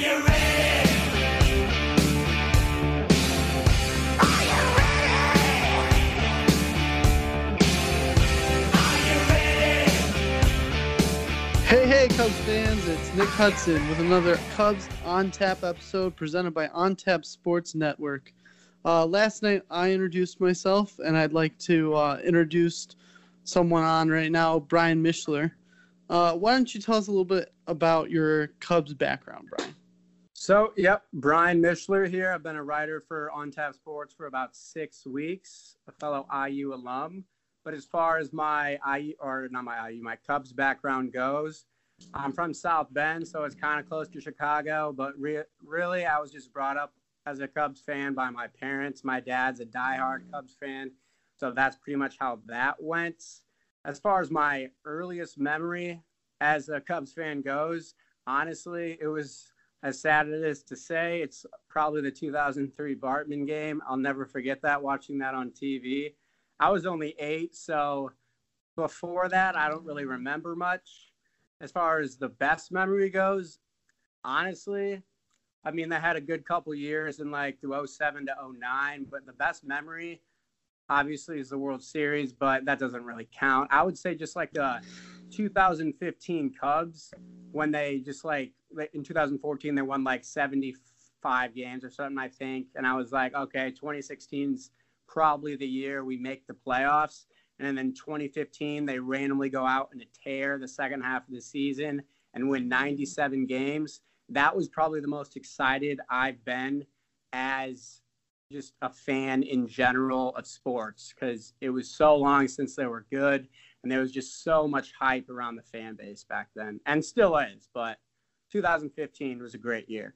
Hey, hey, Cubs fans, it's Nick Hudson with another Cubs On Tap episode presented by On Tap Sports Network. Uh, last night I introduced myself, and I'd like to uh, introduce someone on right now, Brian Mishler. Uh, why don't you tell us a little bit about your Cubs background, Brian? So, yep, Brian Mishler here. I've been a writer for On Tap Sports for about six weeks, a fellow IU alum. But as far as my IU, or not my IU, my Cubs background goes, I'm from South Bend, so it's kind of close to Chicago. But re- really, I was just brought up as a Cubs fan by my parents. My dad's a diehard Cubs fan, so that's pretty much how that went. As far as my earliest memory as a Cubs fan goes, honestly, it was as sad as it is to say, it's probably the 2003 Bartman game. I'll never forget that watching that on TV. I was only eight, so before that, I don't really remember much. As far as the best memory goes, honestly, I mean, they had a good couple years in like through 07 to 09, but the best memory, obviously, is the World Series, but that doesn't really count. I would say just like the 2015 Cubs when they just like in 2014 they won like 75 games or something, I think, and I was like, okay, 2016's probably the year we make the playoffs. And then 2015, they randomly go out and tear the second half of the season and win 97 games. That was probably the most excited I've been as just a fan in general of sports because it was so long since they were good and there was just so much hype around the fan base back then and still is. But 2015 was a great year.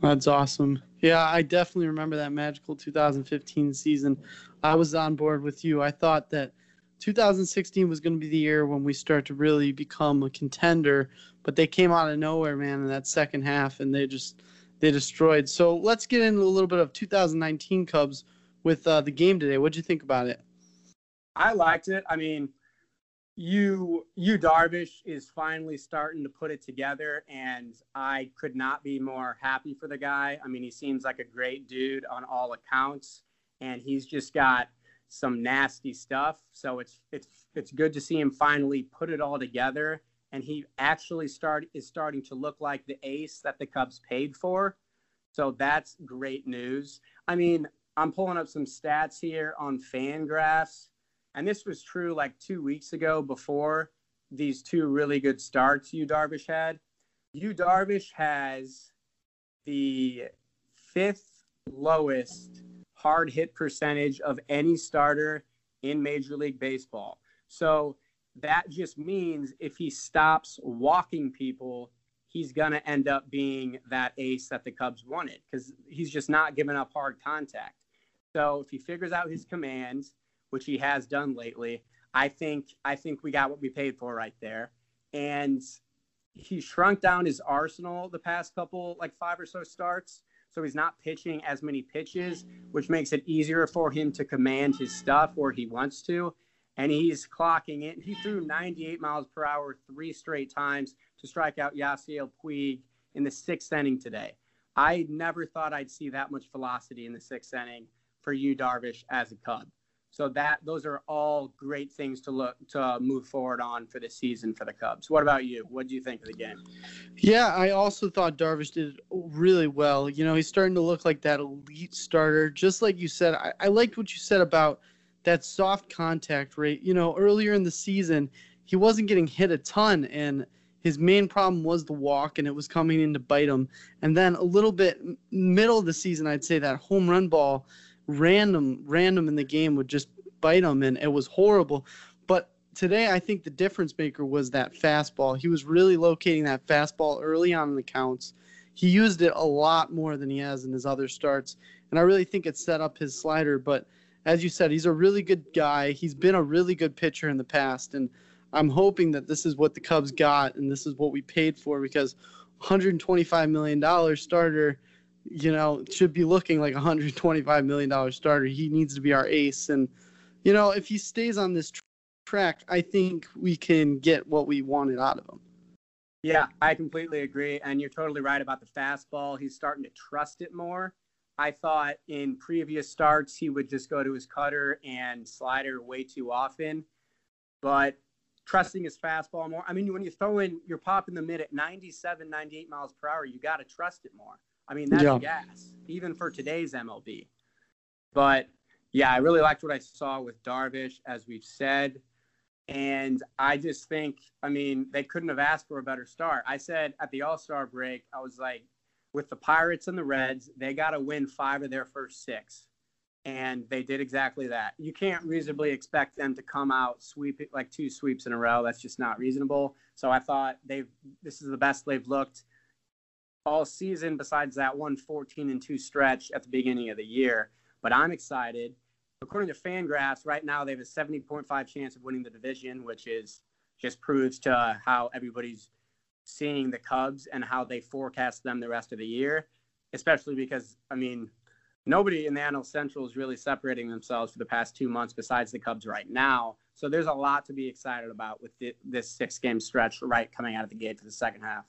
That's awesome. Yeah, I definitely remember that magical 2015 season. I was on board with you. I thought that 2016 was going to be the year when we start to really become a contender, but they came out of nowhere, man, in that second half, and they just they destroyed. So let's get into a little bit of 2019 Cubs with uh, the game today. What'd you think about it? I liked it. I mean, you Yu Darvish is finally starting to put it together and I could not be more happy for the guy. I mean, he seems like a great dude on all accounts and he's just got some nasty stuff. So it's it's it's good to see him finally put it all together and he actually start is starting to look like the ace that the Cubs paid for. So that's great news. I mean, I'm pulling up some stats here on Fangraphs and this was true like two weeks ago before these two really good starts Yu Darvish had. Yu Darvish has the fifth lowest hard hit percentage of any starter in Major League Baseball. So that just means if he stops walking people, he's going to end up being that ace that the Cubs wanted because he's just not giving up hard contact. So if he figures out his commands, which he has done lately, I think I think we got what we paid for right there. And he shrunk down his arsenal the past couple like five or so starts. So he's not pitching as many pitches, which makes it easier for him to command his stuff where he wants to. And he's clocking it. He threw 98 miles per hour three straight times to strike out Yasiel Puig in the sixth inning today. I never thought I'd see that much velocity in the sixth inning for Yu Darvish as a Cub. So that those are all great things to look to uh, move forward on for the season for the Cubs. What about you? What do you think of the game? Yeah, I also thought Darvish did really well. You know, he's starting to look like that elite starter. Just like you said, I, I liked what you said about that soft contact rate. You know, earlier in the season, he wasn't getting hit a ton, and his main problem was the walk, and it was coming in to bite him. And then a little bit middle of the season, I'd say that home run ball random random in the game would just bite him and it was horrible. But today i think the difference maker was that fastball. He was really locating that fastball early on in the counts. He used it a lot more than he has in his other starts and i really think it set up his slider. But as you said he's a really good guy. He's been a really good pitcher in the past and i'm hoping that this is what the cubs got and this is what we paid for because 125 million dollar starter you know, should be looking like a $125 million starter. He needs to be our ace. And, you know, if he stays on this tr- track, I think we can get what we wanted out of him. Yeah, I completely agree. And you're totally right about the fastball. He's starting to trust it more. I thought in previous starts he would just go to his cutter and slider way too often. But trusting his fastball more. I mean, when you throw in your pop in the mid at 97, 98 miles per hour, you got to trust it more. I mean, that's yeah. gas, even for today's MLB. But yeah, I really liked what I saw with Darvish, as we've said. And I just think, I mean, they couldn't have asked for a better start. I said at the All Star break, I was like, with the Pirates and the Reds, they got to win five of their first six. And they did exactly that. You can't reasonably expect them to come out sweep like two sweeps in a row. That's just not reasonable. So I thought they've this is the best they've looked all season besides that one 14 and 2 stretch at the beginning of the year. But I'm excited according to Fangraphs, right now they have a 70.5 chance of winning the division, which is just proves to uh, how everybody's seeing the Cubs and how they forecast them the rest of the year. Especially because, I mean, nobody in the NL Central is really separating themselves for the past two months besides the Cubs right now. So there's a lot to be excited about with this six game stretch right coming out of the gate for the second half.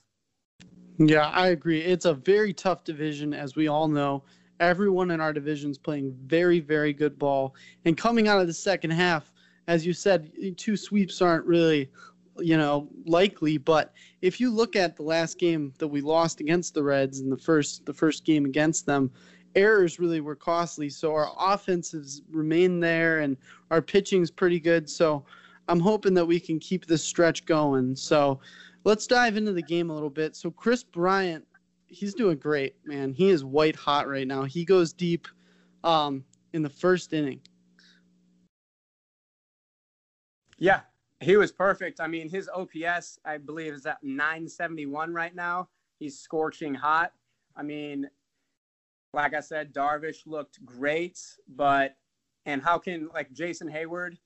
Yeah, I agree. It's a very tough division, as we all know. Everyone in our division is playing very, very good ball. And coming out of the second half, as you said, two sweeps aren't really, you know, likely. But if you look at the last game that we lost against the Reds and the first the first game against them, errors really were costly. So our offenses remain there, and our pitching's pretty good. So I'm hoping that we can keep this stretch going. So let's dive into the game a little bit. So Kris Bryant he's doing great, man. He is white hot right now. He goes deep um, in the first inning. Yeah, he was perfect. I mean, his OPS, I believe, is at 971 right now. He's scorching hot. I mean, like I said, Darvish looked great, but and how can like Jason Heyward?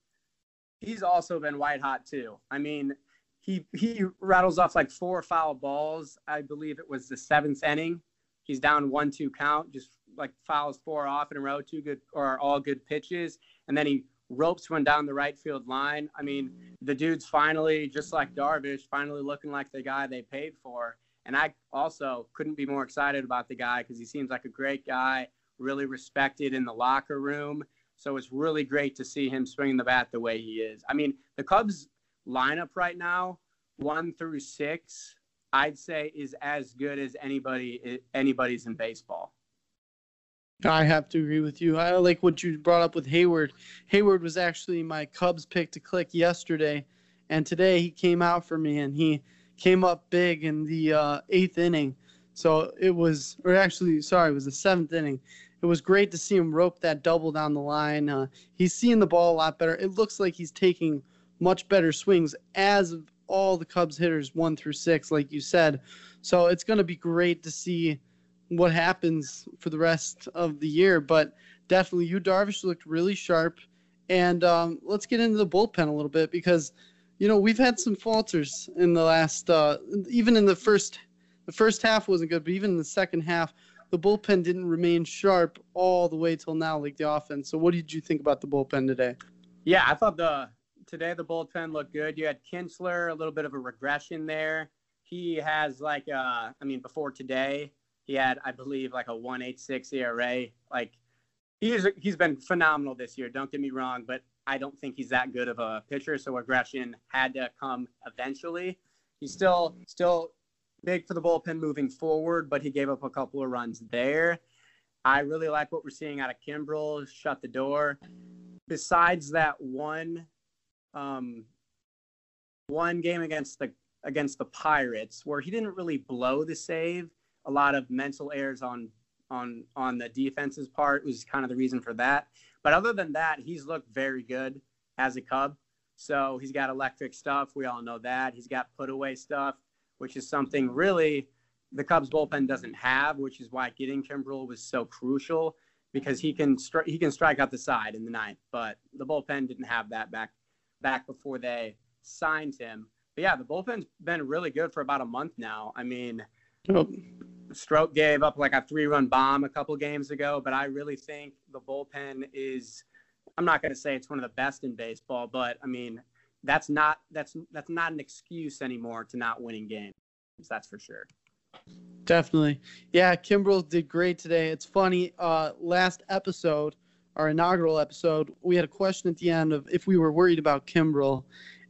He's also been white hot too. I mean, he he rattles off like four foul balls. I believe it was the seventh inning. He's down one two count, just like fouls four off in a row, two good or all good pitches, and then he ropes one down the right field line. I mean, the dude's finally just like Darvish, finally looking like the guy they paid for. And I also couldn't be more excited about the guy because he seems like a great guy, really respected in the locker room. So it's really great to see him swinging the bat the way he is. I mean, the Cubs lineup right now, one through six, I'd say is as good as anybody anybody's in baseball. I have to agree with you. I like what you brought up with Heyward. Heyward was actually my Cubs pick to click yesterday, and today he came out for me and he came up big in the uh, eighth inning. So it was, or actually, sorry, it was the seventh inning. It was great to see him rope that double down the line. Uh, he's seeing the ball a lot better. It looks like he's taking much better swings as all the Cubs hitters one through six, like you said. So it's going to be great to see what happens for the rest of the year. But definitely, Yu Darvish looked really sharp. And um, let's get into the bullpen a little bit because, you know, we've had some falters in the last, uh, even in the first, the first half wasn't good, but even in the second half, the bullpen didn't remain sharp all the way till now, like the offense. So, what did you think about the bullpen today? Yeah, I thought the today the bullpen looked good. You had Kintzler, a little bit of a regression there. He has like uh I mean before today, he had I believe like a 186 ERA. Like he's he's been phenomenal this year, don't get me wrong, but I don't think he's that good of a pitcher, so regression had to come eventually. He's still still big for the bullpen moving forward, but he gave up a couple of runs there. I really like what we're seeing out of Kimbrel, shut the door. Besides that one um, one game against the against the Pirates where he didn't really blow the save. A lot of mental errors on on on the defense's part was kind of the reason for that. But other than that, he's looked very good as a Cub. So he's got electric stuff. We all know that. He's got put away stuff, which is something really the Cubs bullpen doesn't have, which is why getting Kimbrel was so crucial because he can stri- he can strike out the side in the ninth, but the bullpen didn't have that back back before they signed him. But yeah, the bullpen's been really good for about a month now. I mean, oh. Strop gave up like a three run bomb a couple games ago, but I really think the bullpen is. I'm not going to say it's one of the best in baseball, but I mean that's not that's that's not an excuse anymore to not winning games. That's for sure. Definitely. Yeah, Kimbrel did great today. It's funny. Uh, last episode, our inaugural episode, we had a question at the end of if we were worried about Kimbrel.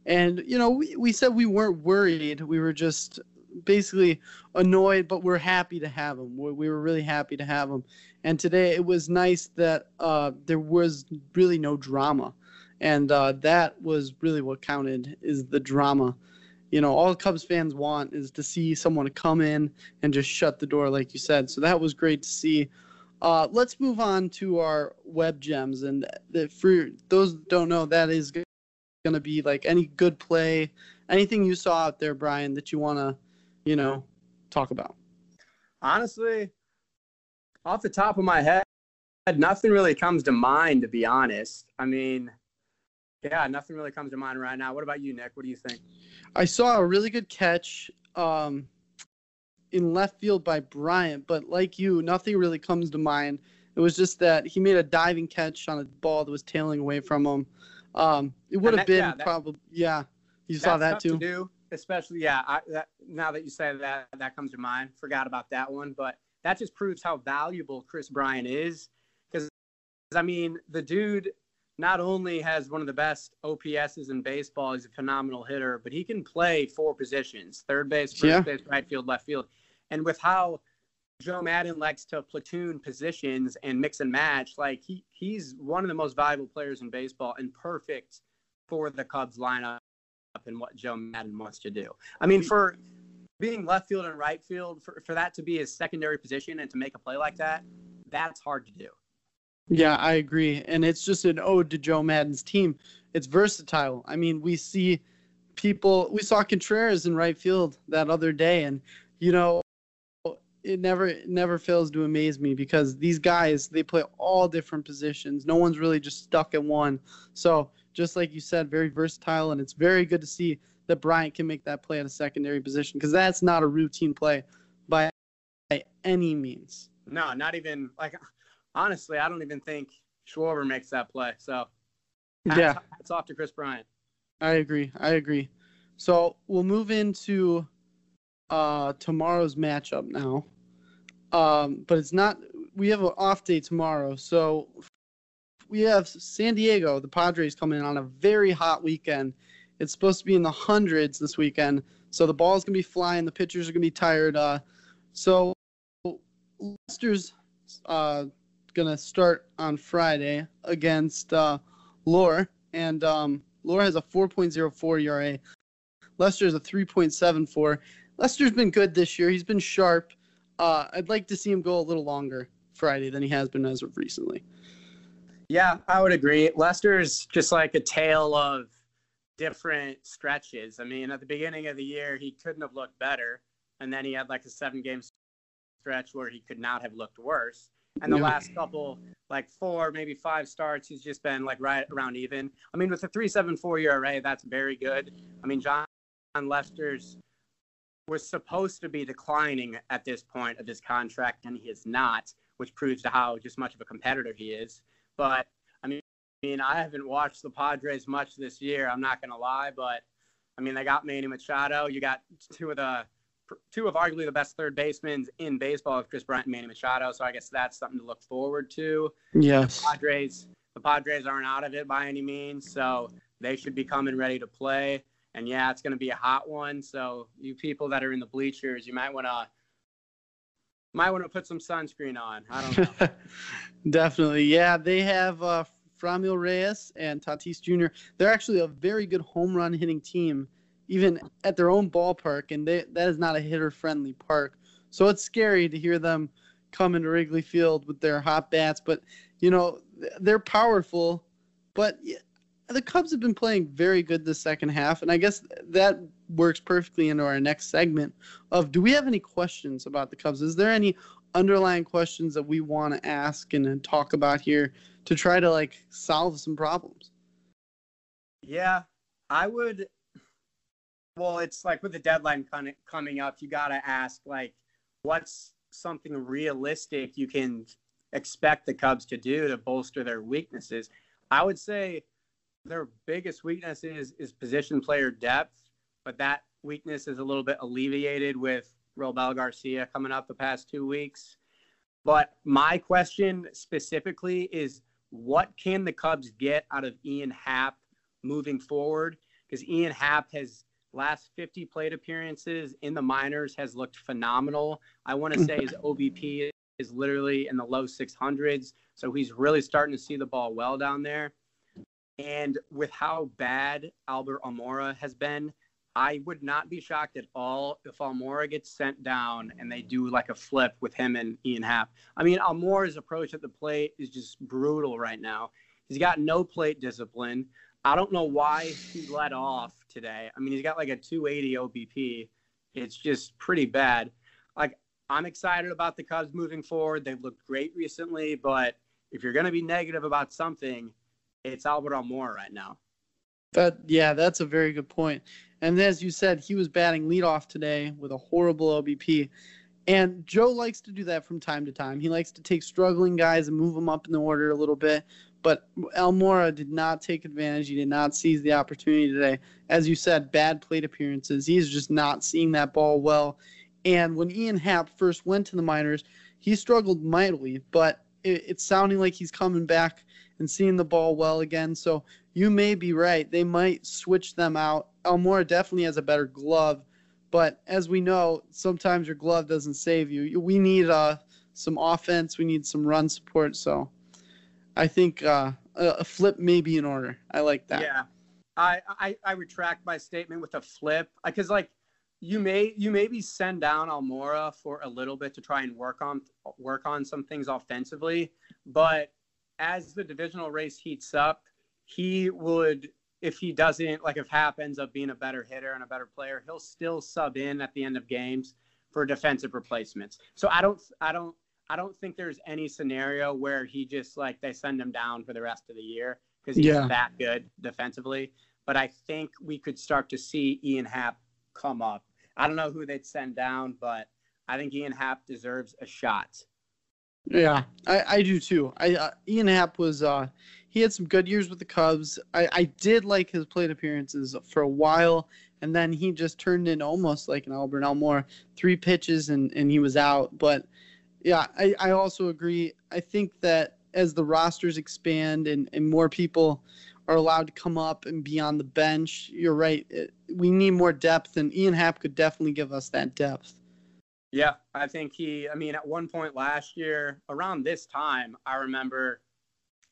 And, you know, we, we said we weren't worried. We were just basically annoyed, but we're happy to have him. We, we were really happy to have him. And today it was nice that uh, there was really no drama. And uh, that was really what counted is the drama you know, all Cubs fans want is to see someone come in and just shut the door, like you said. So that was great to see. Uh, let's move on to our web gems, and the, for those don't know, that is going to be like any good play, anything you saw out there, Brian, that you want to, you know, talk about. Honestly, off the top of my head, nothing really comes to mind. To be honest, I mean, yeah, nothing really comes to mind right now. What about you, Nick? What do you think? I saw a really good catch um, in left field by Bryant, but like you, nothing really comes to mind. It was just that he made a diving catch on a ball that was tailing away from him. Um, it would have been yeah, probably yeah. You saw that too. To do, especially yeah. I, that, now that you say that, that comes to mind. Forgot about that one, but that just proves how valuable Kris Bryant is. Because I mean, the dude not only has one of the best OPSs in baseball, he's a phenomenal hitter, but he can play four positions third base, first yeah. base, right field, left field. And with how Joe Maddon likes to platoon positions and mix and match, like he, he's one of the most valuable players in baseball and perfect for the Cubs lineup and what Joe Maddon wants to do. I mean, for being left field and right field, for, for that to be his secondary position and to make a play like that, that's hard to do. Yeah, I agree. And it's just an ode to Joe Maddon's team. It's versatile. I mean, we see people, we saw Contreras in right field that other day, and, you know, it never it never fails to amaze me because these guys they play all different positions. No one's really just stuck at one. So just like you said, very versatile, and it's very good to see that Bryant can make that play at a secondary position because that's not a routine play by, by any means. No, not even like honestly, I don't even think Schwarber makes that play. So, yeah, it's off to Kris Bryant. I agree. I agree. So we'll move into uh, tomorrow's matchup now. Um, but it's not. We have an off day tomorrow, so we have San Diego, the Padres, coming in on a very hot weekend. It's supposed to be in the hundreds this weekend, so the ball's gonna be flying. The pitchers are gonna be tired. Uh, so Lester's uh, gonna start on Friday against uh, Lauer, and um, Lauer has a 4.04 ERA. Lester is a 3.74. Lester's been good this year. He's been sharp. Uh, I'd like to see him go a little longer Friday than he has been as of recently. Yeah, I would agree. Lester's just like a tale of different stretches. I mean, at the beginning of the year, he couldn't have looked better, and then he had like a seven-game stretch where he could not have looked worse. And the last couple, like four, maybe five starts, he's just been like right around even. I mean, with a 3.74 year array, that's very good. I mean, Jon Lester's was supposed to be declining at this point of his contract, and he is not, which proves to how just much of a competitor he is. But I mean, I mean, I haven't watched the Padres much this year. I'm not gonna lie, but I mean, they got Manny Machado. You got two of the two of arguably the best third basemen in baseball, of Kris Bryant and Manny Machado. So I guess that's something to look forward to. Yes. The Padres, the Padres aren't out of it by any means, so they should be coming ready to play. And yeah, it's going to be a hot one. So you people that are in the bleachers, you might want to might want to put some sunscreen on. I don't know. Definitely, yeah. They have uh, Franmil Reyes and Tatis Jr. They're actually a very good home run hitting team even at their own ballpark, and they, that is not a hitter friendly park. So it's scary to hear them come into Wrigley Field with their hot bats. But, you know, they're powerful. But the Cubs have been playing very good this second half. And I guess that works perfectly into our next segment of do we have any questions about the Cubs? Is there any underlying questions that we want to ask and talk about here to try to like solve some problems? Yeah, I would well, it's like with the deadline coming up, you got to ask like, what's something realistic you can expect the Cubs to do to bolster their weaknesses? I would say their biggest weakness is, is position player depth, but that weakness is a little bit alleviated with Robel Garcia coming up the past two weeks. But my question specifically is what can the Cubs get out of Ian Happ moving forward? Because Ian Happ has last 50 plate appearances in the minors has looked phenomenal. I want to say his OBP is literally in the low 600s. So he's really starting to see the ball well down there. And with how bad Albert Almora has been, I would not be shocked at all if Almora gets sent down and they do like a flip with him and Ian Happ. I mean, Almora's approach at the plate is just brutal right now. He's got no plate discipline. I don't know why he let off today. I mean, he's got like a 280 OBP. It's just pretty bad. Like, I'm excited about the Cubs moving forward. They've looked great recently, but if you're going to be negative about something, it's Albert Almora right now. That yeah, that's a very good point. And as you said, he was batting leadoff today with a horrible OBP. And Joe likes to do that from time to time. He likes to take struggling guys and move them up in the order a little bit. But Almora did not take advantage. He did not seize the opportunity today. As you said, bad plate appearances. He's just not seeing that ball well. And when Ian Happ first went to the minors, he struggled mightily, but it, it's sounding like he's coming back and seeing the ball well again. So you may be right. They might switch them out. Almora definitely has a better glove, but as we know, sometimes your glove doesn't save you. We need uh, some offense. We need some run support. So I think uh, a flip may be in order. I like that. Yeah, I, I I retract my statement with a flip because like you may you maybe send down Almora for a little bit to try and work on work on some things offensively, but as the divisional race heats up, he would if he doesn't like if Happ ends up being a better hitter and a better player, he'll still sub in at the end of games for defensive replacements. So I don't I don't I don't think there's any scenario where he just like they send him down for the rest of the year because he's yeah. that good defensively. But I think we could start to see Ian Happ come up. I don't know who they'd send down, but I think Ian Happ deserves a shot. Yeah, I, I do too. I uh, Ian Happ was uh, he had some good years with the Cubs. I, I did like his plate appearances for a while, and then he just turned in almost like an Albert Almora, three pitches and and he was out. But yeah, I, I also agree. I think that as the rosters expand and, and more people are allowed to come up and be on the bench, you're right. It, we need more depth, and Ian Happ could definitely give us that depth. Yeah, I think he, I mean, at one point last year, around this time, I remember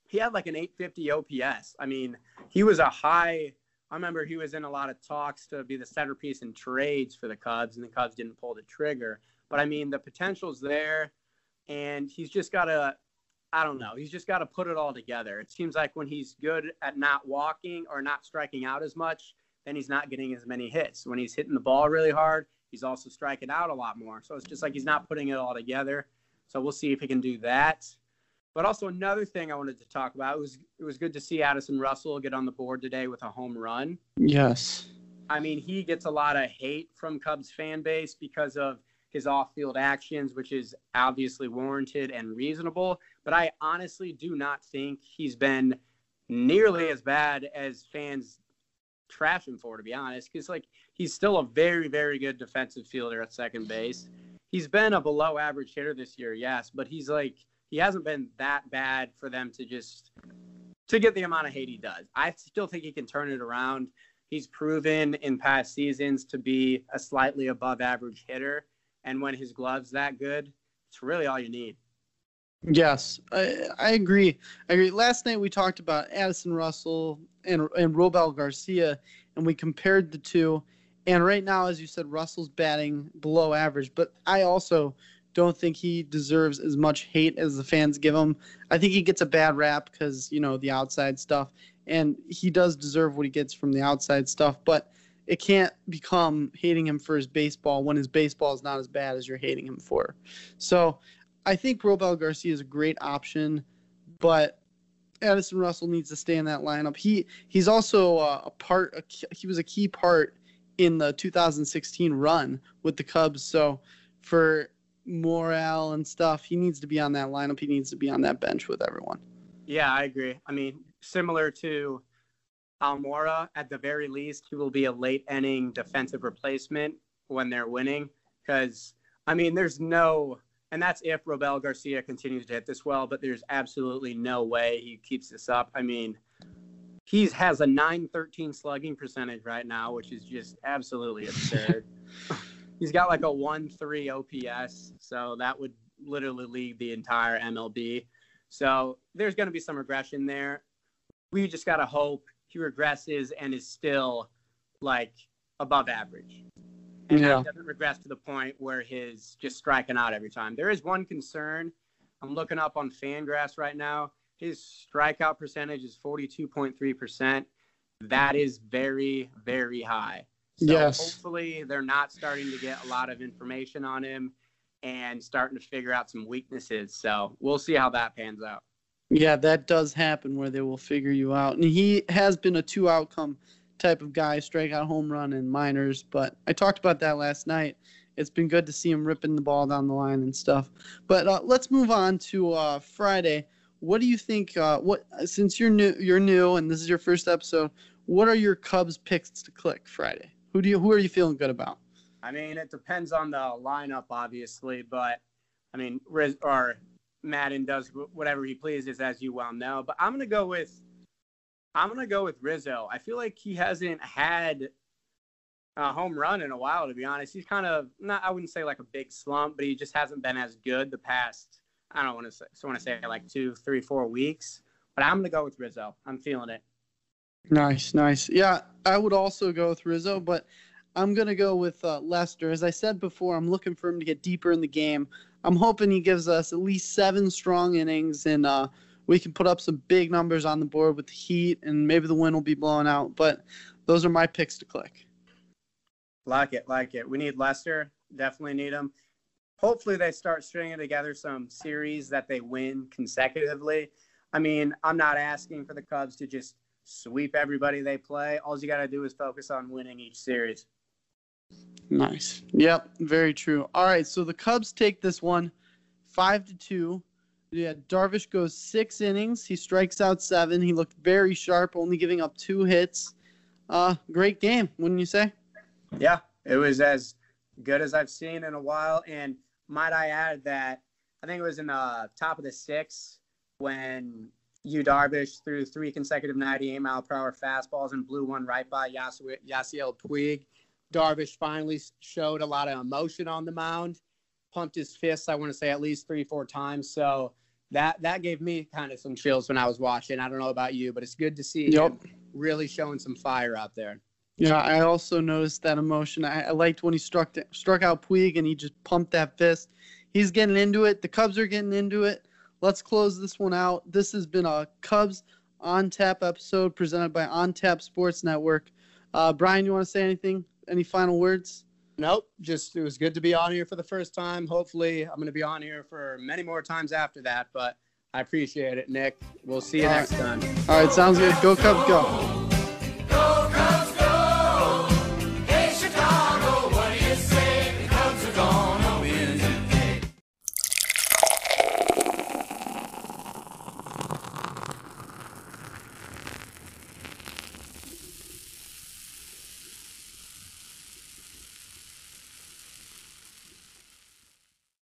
he had like an 850 OPS. I mean, he was a high, I remember he was in a lot of talks to be the centerpiece in trades for the Cubs, and the Cubs didn't pull the trigger. But I mean, the potential's there, and he's just got to, I don't know, he's just got to put it all together. It seems like when he's good at not walking or not striking out as much, then he's not getting as many hits. When he's hitting the ball really hard, He's also striking out a lot more. So it's just like he's not putting it all together. So we'll see if he can do that. But also another thing I wanted to talk about it was it was good to see Addison Russell get on the board today with a home run. Yes. I mean, he gets a lot of hate from Cubs fan base because of his off-field actions, which is obviously warranted and reasonable. But I honestly do not think he's been nearly as bad as fans trash him for, to be honest, because like he's still a very, very good defensive fielder at second base. He's been a below average hitter this year, yes, but he's like he hasn't been that bad for them to just to get the amount of hate he does. I still think he can turn it around. He's proven in past seasons to be a slightly above average hitter, and when his glove's that good, it's really all you need. Yes, I, I agree. I agree. Last night we talked about Addison Russell and and Robel Garcia, and we compared the two. And right now, as you said, Russell's batting below average, but I also don't think he deserves as much hate as the fans give him. I think he gets a bad rap because you know the outside stuff, and he does deserve what he gets from the outside stuff. But it can't become hating him for his baseball when his baseball is not as bad as you're hating him for. So I think Robel Garcia is a great option, but Addison Russell needs to stay in that lineup. He he's also uh, a part. A, he was a key part in the 2016 run with the Cubs. So for morale and stuff, he needs to be on that lineup. He needs to be on that bench with everyone. Yeah, I agree. I mean, similar to Almora, at the very least, he will be a late inning defensive replacement when they're winning. Because, I mean, there's no, and that's if Robel Garcia continues to hit this well, but there's absolutely no way he keeps this up. I mean, he has a 913 slugging percentage right now, which is just absolutely absurd. He's got like a 1 3 OPS, so that would literally lead the entire MLB. So there's going to be some regression there. We just got to hope he regresses and is still like above average. And yeah. doesn't regress to the point where he's just striking out every time. There is one concern. I'm looking up on Fangraphs right now. His strikeout percentage is 42.3%. That is very, very high. So yes. hopefully they're not starting to get a lot of information on him and starting to figure out some weaknesses. So we'll see how that pans out. Yeah, that does happen where they will figure you out. And he has been a two outcome type of guy, strikeout home run and minors. But I talked about that last night. It's been good to see him ripping the ball down the line and stuff. But uh, let's move on to uh, Friday. What do you think? Uh, what since you're new, you're new, and this is your first episode. What are your Cubs picks to click Friday? Who do you who are you feeling good about? I mean, it depends on the lineup, obviously, but I mean, Riz or Maddon does whatever he pleases, as you well know. But I'm gonna go with I'm gonna go with Rizzo. I feel like he hasn't had a home run in a while, to be honest. He's kind of not I wouldn't say like a big slump, but he just hasn't been as good the past. I don't want to say so want to say like two, three, four weeks. But I'm gonna go with Rizzo. I'm feeling it. Nice, nice. Yeah, I would also go with Rizzo, but I'm gonna go with uh, Lester. As I said before, I'm looking for him to get deeper in the game. I'm hoping he gives us at least seven strong innings, and uh, we can put up some big numbers on the board with the Heat, and maybe the wind will be blowing out. But those are my picks to click. Like it, like it. We need Lester. Definitely need him. Hopefully, they start stringing together some series that they win consecutively. I mean, I'm not asking for the Cubs to just sweep everybody they play. All you got to do is focus on winning each series. Nice. Yep, very true. All right, so the Cubs take this one five to two. Yeah, Darvish goes six innings. He strikes out seven. He looked very sharp, only giving up two hits. Uh, great game, wouldn't you say? Yeah, it was as good as I've seen in a while. And might I add that I think it was in the top of the sixth when Yu Darvish threw three consecutive 98 mile per hour fastballs and blew one right by Yasiel Puig. Darvish finally showed a lot of emotion on the mound, pumped his fists, I want to say at least three, four times. So that that gave me kind of some chills when I was watching. I don't know about you, but it's good to see yep. him really showing some fire out there. Yeah, I also noticed that emotion. I, I liked when he struck struck out Puig and he just pumped that fist. He's getting into it. The Cubs are getting into it. Let's close this one out. This has been a Cubs on tap episode presented by On Tap Sports Network. Uh, Brian, you want to say anything? any final words? Nope. Just it was good to be on here for the first time. Hopefully, I'm going to be on here for many more times after that. But I appreciate it, Nick. We'll see you All next right. time. All right. Sounds good. Go Cubs, go.